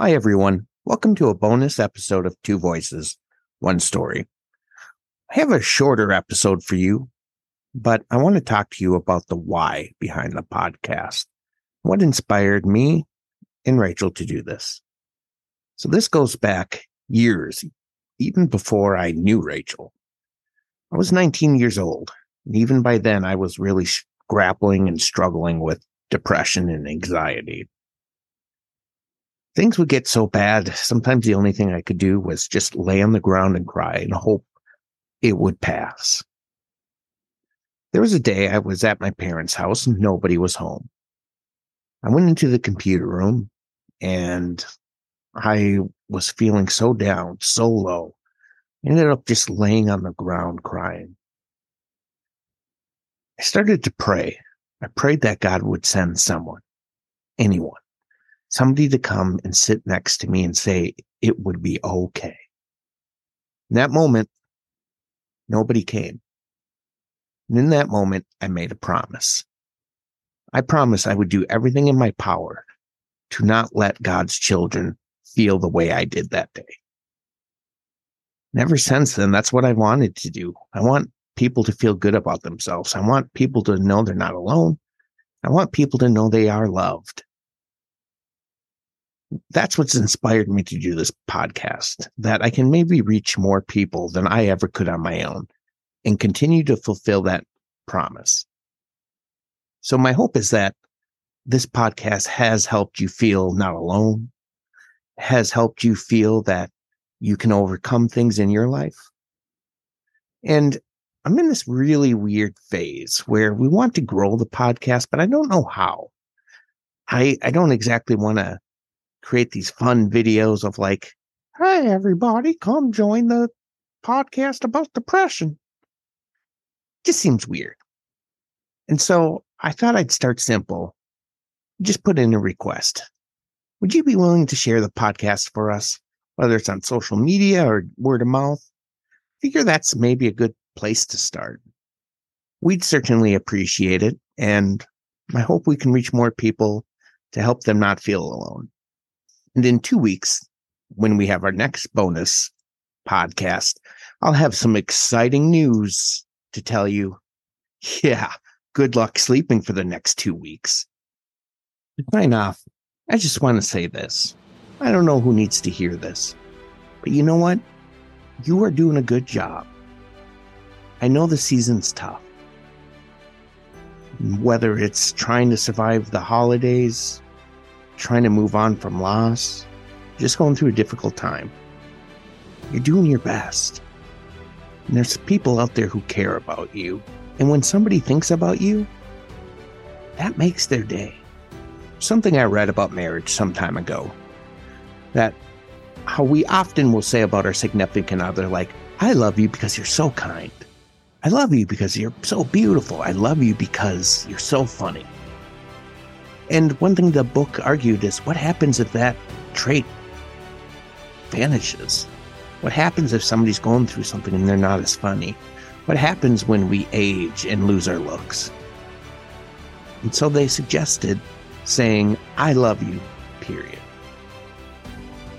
Hi, everyone. Welcome to a bonus episode of Two Voices, One Story. I have a shorter episode for you, but I want to talk to you about the why behind the podcast. What inspired me and Rachel to do this? So, this goes back years, even before I knew Rachel. I was 19 years old. And even by then, I was really grappling and struggling with depression and anxiety things would get so bad. Sometimes the only thing I could do was just lay on the ground and cry and hope it would pass. There was a day I was at my parents' house and nobody was home. I went into the computer room and I was feeling so down, so low. I ended up just laying on the ground crying. I started to pray. I prayed that God would send someone, anyone somebody to come and sit next to me and say it would be okay. In that moment, nobody came. And in that moment, I made a promise. I promised I would do everything in my power to not let God's children feel the way I did that day. And ever since then, that's what I wanted to do. I want people to feel good about themselves. I want people to know they're not alone. I want people to know they are loved that's what's inspired me to do this podcast that I can maybe reach more people than I ever could on my own and continue to fulfill that promise. So my hope is that this podcast has helped you feel not alone, has helped you feel that you can overcome things in your life. And I'm in this really weird phase where we want to grow the podcast, but I don't know how. I, I don't exactly want to create these fun videos of like, hey, everybody, come join the podcast about depression. Just seems weird. And so I thought I'd start simple. Just put in a request. Would you be willing to share the podcast for us, whether it's on social media or word of mouth? Figure that's maybe a good place to start. We'd certainly appreciate it. And I hope we can reach more people to help them not feel alone. And in two weeks, when we have our next bonus podcast, I'll have some exciting news to tell you. Yeah, good luck sleeping for the next two weeks. Sign off, I just want to say this. I don't know who needs to hear this, but you know what? You are doing a good job. I know the season's tough. Whether it's trying to survive the holidays, trying to move on from loss, just going through a difficult time. You're doing your best. And there's people out there who care about you. And when somebody thinks about you, that makes their day. Something I read about marriage some time ago that how we often will say about our significant other, like, I love you because you're so kind. I love you because you're so beautiful. I love you because you're so funny. And one thing the book argued is what happens if that trait vanishes? What happens if somebody's going through something and they're not as funny? What happens when we age and lose our looks? And so they suggested saying, I love you, period.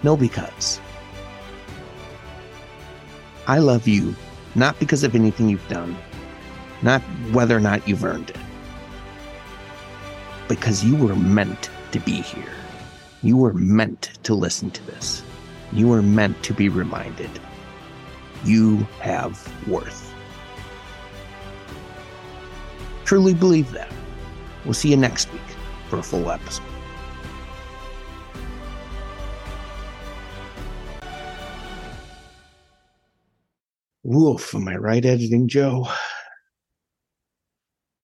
No, because. I love you not because of anything you've done, not whether or not you've earned it because you were meant to be here. You were meant to listen to this. You were meant to be reminded. You have worth. Truly believe that. We'll see you next week for a full episode. Woof, am I right, editing Joe?